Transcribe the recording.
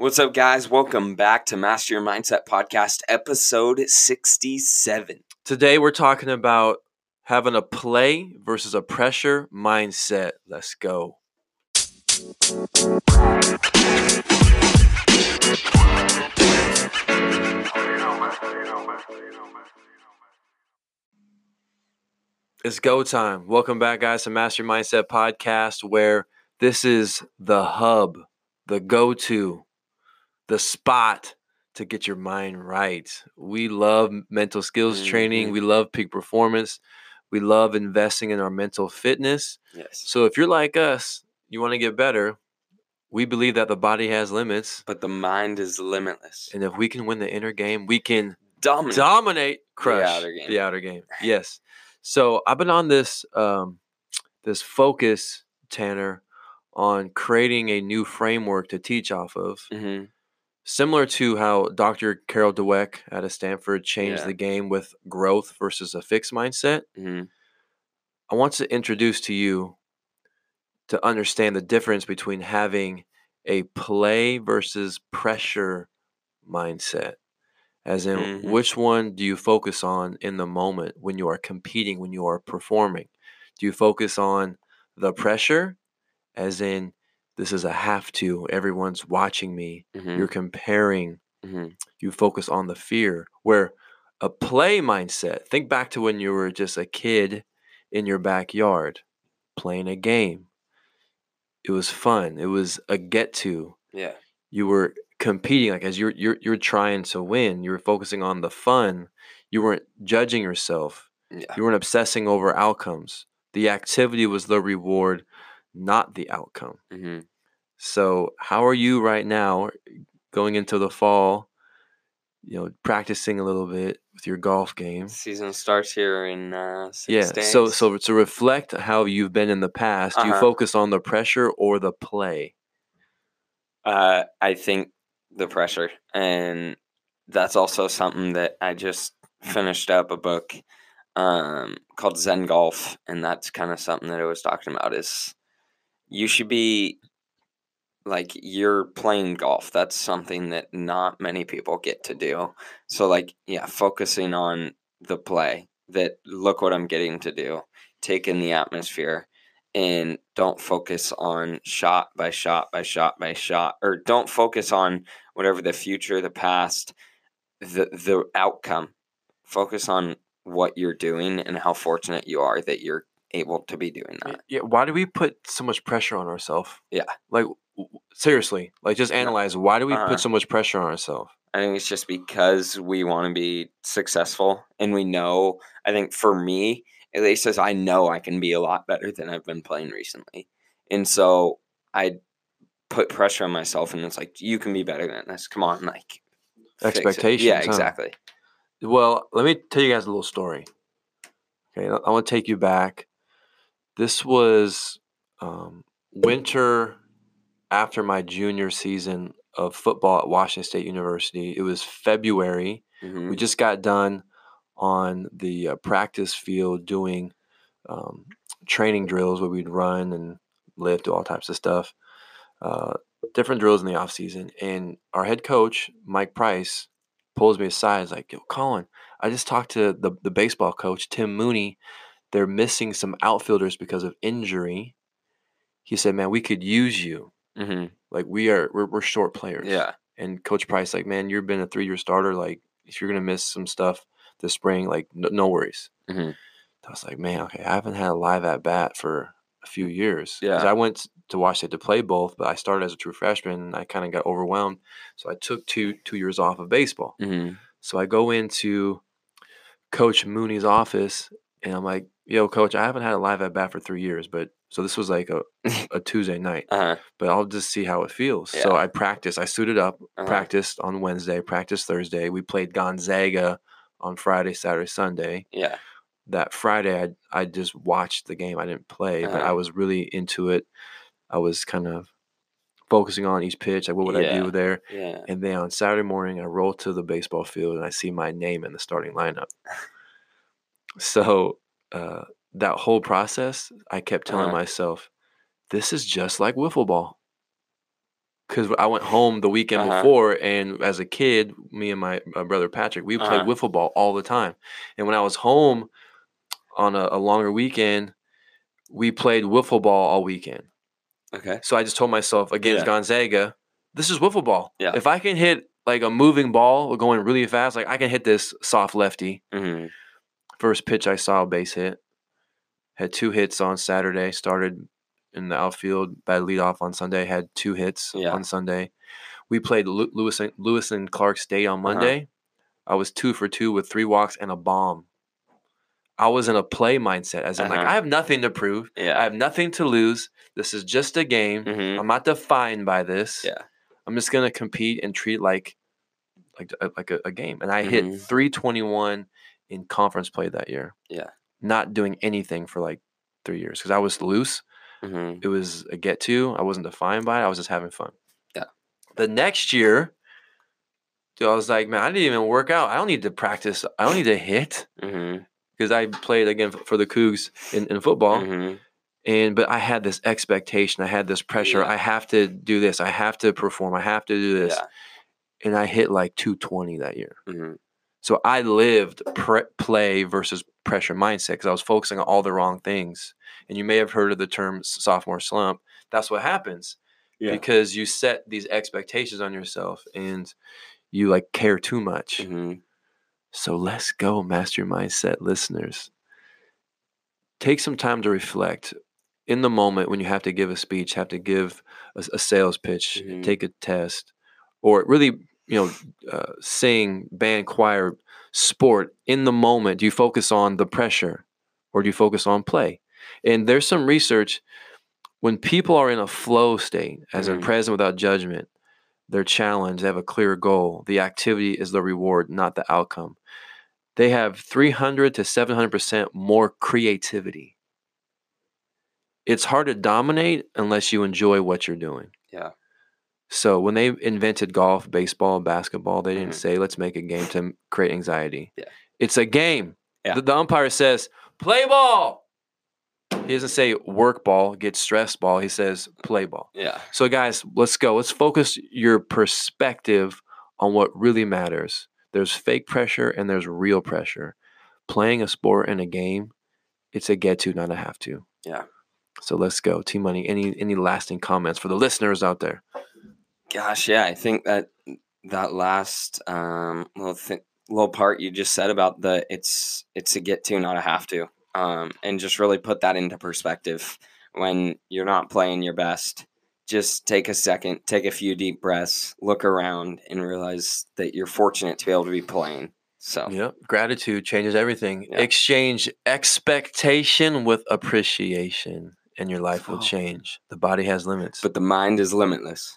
What's up, guys? Welcome back to Master Your Mindset Podcast, episode 67. Today we're talking about having a play versus a pressure mindset. Let's go. It's go time. Welcome back, guys, to Master Your Mindset Podcast, where this is the hub, the go to, the spot to get your mind right. We love mental skills training, Mhm. we love peak performance, we love investing in our mental fitness. Yes. So if you're like us, you want to get better, we believe that the body has limits. But the mind is limitless. And if we can win the inner game, we can Dominant. dominate, crush outer game. The outer game. Yes. So I've been on this um, this focus, Tanner, on creating a new framework to teach off of, hmm similar to how Dr. Carol Dweck out of Stanford changed Yeah. the game with growth versus a fixed mindset. hmm I want to introduce to you to understand the difference between having a play versus pressure mindset. As in, Mhm. which one do you focus on in the moment when you are competing, when you are performing? Do you focus on the pressure, as in, this is a have to, everyone's watching me, hmm you're comparing, hmm you focus on the fear. Where a play mindset, think back to when you were just a kid in your backyard playing a game. It was fun. It was a get to. Yeah. You were competing like as you're you're you're trying to win. You were focusing on the fun. You weren't judging yourself. Yeah. You weren't obsessing over outcomes. The activity was the reward, not the outcome. hmm So, how are you right now going into the fall? You know, practicing a little bit with your golf game. Season starts here in uh, six Yeah. days. So, so to reflect how you've been in the past, you Uh-huh. focus on the pressure or the play? Uh, I think the pressure, and that's also something that I just finished up a book um, called Zen Golf, and that's kind of something that I was talking about. Is you should be like you're playing golf. That's something that not many people get to do. So, like, yeah, focusing on the play. That look what I'm getting to do. Take in the atmosphere and don't focus on shot by shot by shot by shot or don't focus on whatever the future the past the the outcome focus on what you're doing and how fortunate you are that you're able to be doing that Yeah. Why do we put so much pressure on ourselves? Yeah. Like, w- seriously, like just analyze why do we Uh-huh. put so much pressure on ourselves? i think it's just because we want to be successful and we know i think for me at least as i know i can be a lot better than i've been playing recently and so i put pressure on myself and it's like you can be better than this come on like fix it." Expectations, yeah huh? exactly Well, let me tell you guys a little story. Okay, I want to take you back. This was um, winter after my junior season of football at Washington State University. It was February. hmm We just got done on the uh, practice field doing um, training drills where we'd run and lift, do all types of stuff. Uh, different drills in the off season, and our head coach Mike Price pulls me aside. He's like, "Yo, Colin, I just talked to the the baseball coach Tim Mooney. They're missing some outfielders because of injury." He said, "Man, we could use you. hmm Like we are, we're, we're short players." Yeah. And Coach Price, like, man, you've been a three year starter. Like, if you're gonna miss some stuff this spring, like, no, no worries. Mhm. I was like, man, okay, I haven't had a live at bat for a few years. Yeah. I went to Washington to play both, but I started as a true freshman. And I kind of got overwhelmed, so I took two two years off of baseball. hmm So I go into Coach Mooney's office, and I'm like, yo, Coach, I haven't had a live at bat for three years, but So this was like a, a Tuesday night, Uh-huh. but I'll just see how it feels. So I practiced. I suited up, Uh-huh. practiced on Wednesday, practiced Thursday. We played Gonzaga on Friday, Saturday, Sunday. Yeah. That Friday, I I just watched the game. I didn't play, but I Uh-huh. was really into it. I was kind of focusing on each pitch. Like, what would I do there? Yeah. And then on Saturday morning, I roll to the baseball field and I see my name in the starting lineup. So uh, that whole process, I kept telling Uh-huh. myself, this is just like wiffle ball. Because I went home the weekend Uh-huh. before, and as a kid, me and my, my brother Patrick, we played Uh-huh. wiffle ball all the time. And when I was home on a, a longer weekend, we played wiffle ball all weekend. Okay. So I just told myself against Yeah. Gonzaga, this is wiffle ball. Yeah. If I can hit like a moving ball going really fast, like I can hit this soft lefty. hmm First pitch I saw a base hit. Had two hits on Saturday. Started in the outfield, bad leadoff on Sunday. Had two hits Yeah. on Sunday. We played Lew- Lewis and, Lewis and Clark State on Uh-huh. Monday. I was two for two with three walks and a bomb. I was in a play mindset, as in like Uh-huh. I have nothing to prove. Yeah. I have nothing to lose. This is just a game. hmm I'm not defined by this. Yeah. I'm just gonna compete and treat it like like a, like a, a game. And I hit Mhm. 321 in conference play that year. Yeah. Not doing anything for like three years because I was loose. hmm It was a get to. I wasn't defined by it. I was just having fun. Yeah. The next year, dude, I was like, man, I didn't even work out. I don't need to practice. I don't need to hit because I played again for the Cougs in, in football hmm and but I had this expectation, I had this pressure. Yeah. I have to do this. I have to perform. I have to do this. Yeah. And I hit like 220 that year. So I lived pre- play versus pressure mindset because I was focusing on all the wrong things. And you may have heard of the term sophomore slump. That's what happens Yeah. because you set these expectations on yourself and you like care too much. hmm So let's go, master mindset listeners. Take some time to reflect in the moment when you have to give a speech, have to give a, a sales pitch, Mhm. take a test, or really, you know, uh, sing, band, choir, sport. In the moment, do you focus on the pressure or do you focus on play? And there's some research when people are in a flow state, as in Mhm. present without judgment, they're challenged, they have a clear goal. The activity is the reward, not the outcome. They have 300 to 700% more creativity. It's hard to dominate unless you enjoy what you're doing. Yeah. So when they invented golf, baseball, basketball, they didn't Mhm. say, let's make a game to create anxiety. Yeah. It's a game. Yeah. The, the umpire says, play ball. He doesn't say work ball, get stress ball. He says play ball. Yeah. So, guys, let's go. Let's focus your perspective on what really matters. There's fake pressure and there's real pressure. Playing a sport and a game, it's a get to, not a have to. Yeah. So let's go. T Money, any any lasting comments for the listeners out there? Gosh, yeah, I think that that last um, little th- little part you just said about the it's it's a get to, not a have to, um, and just really put that into perspective when you're not playing your best. Just take a second, take a few deep breaths, look around, and realize that you're fortunate to be able to be playing. So Yep. Gratitude changes everything. Yeah. Exchange expectation with appreciation, and your life will Oh. change. The body has limits. but the mind is limitless.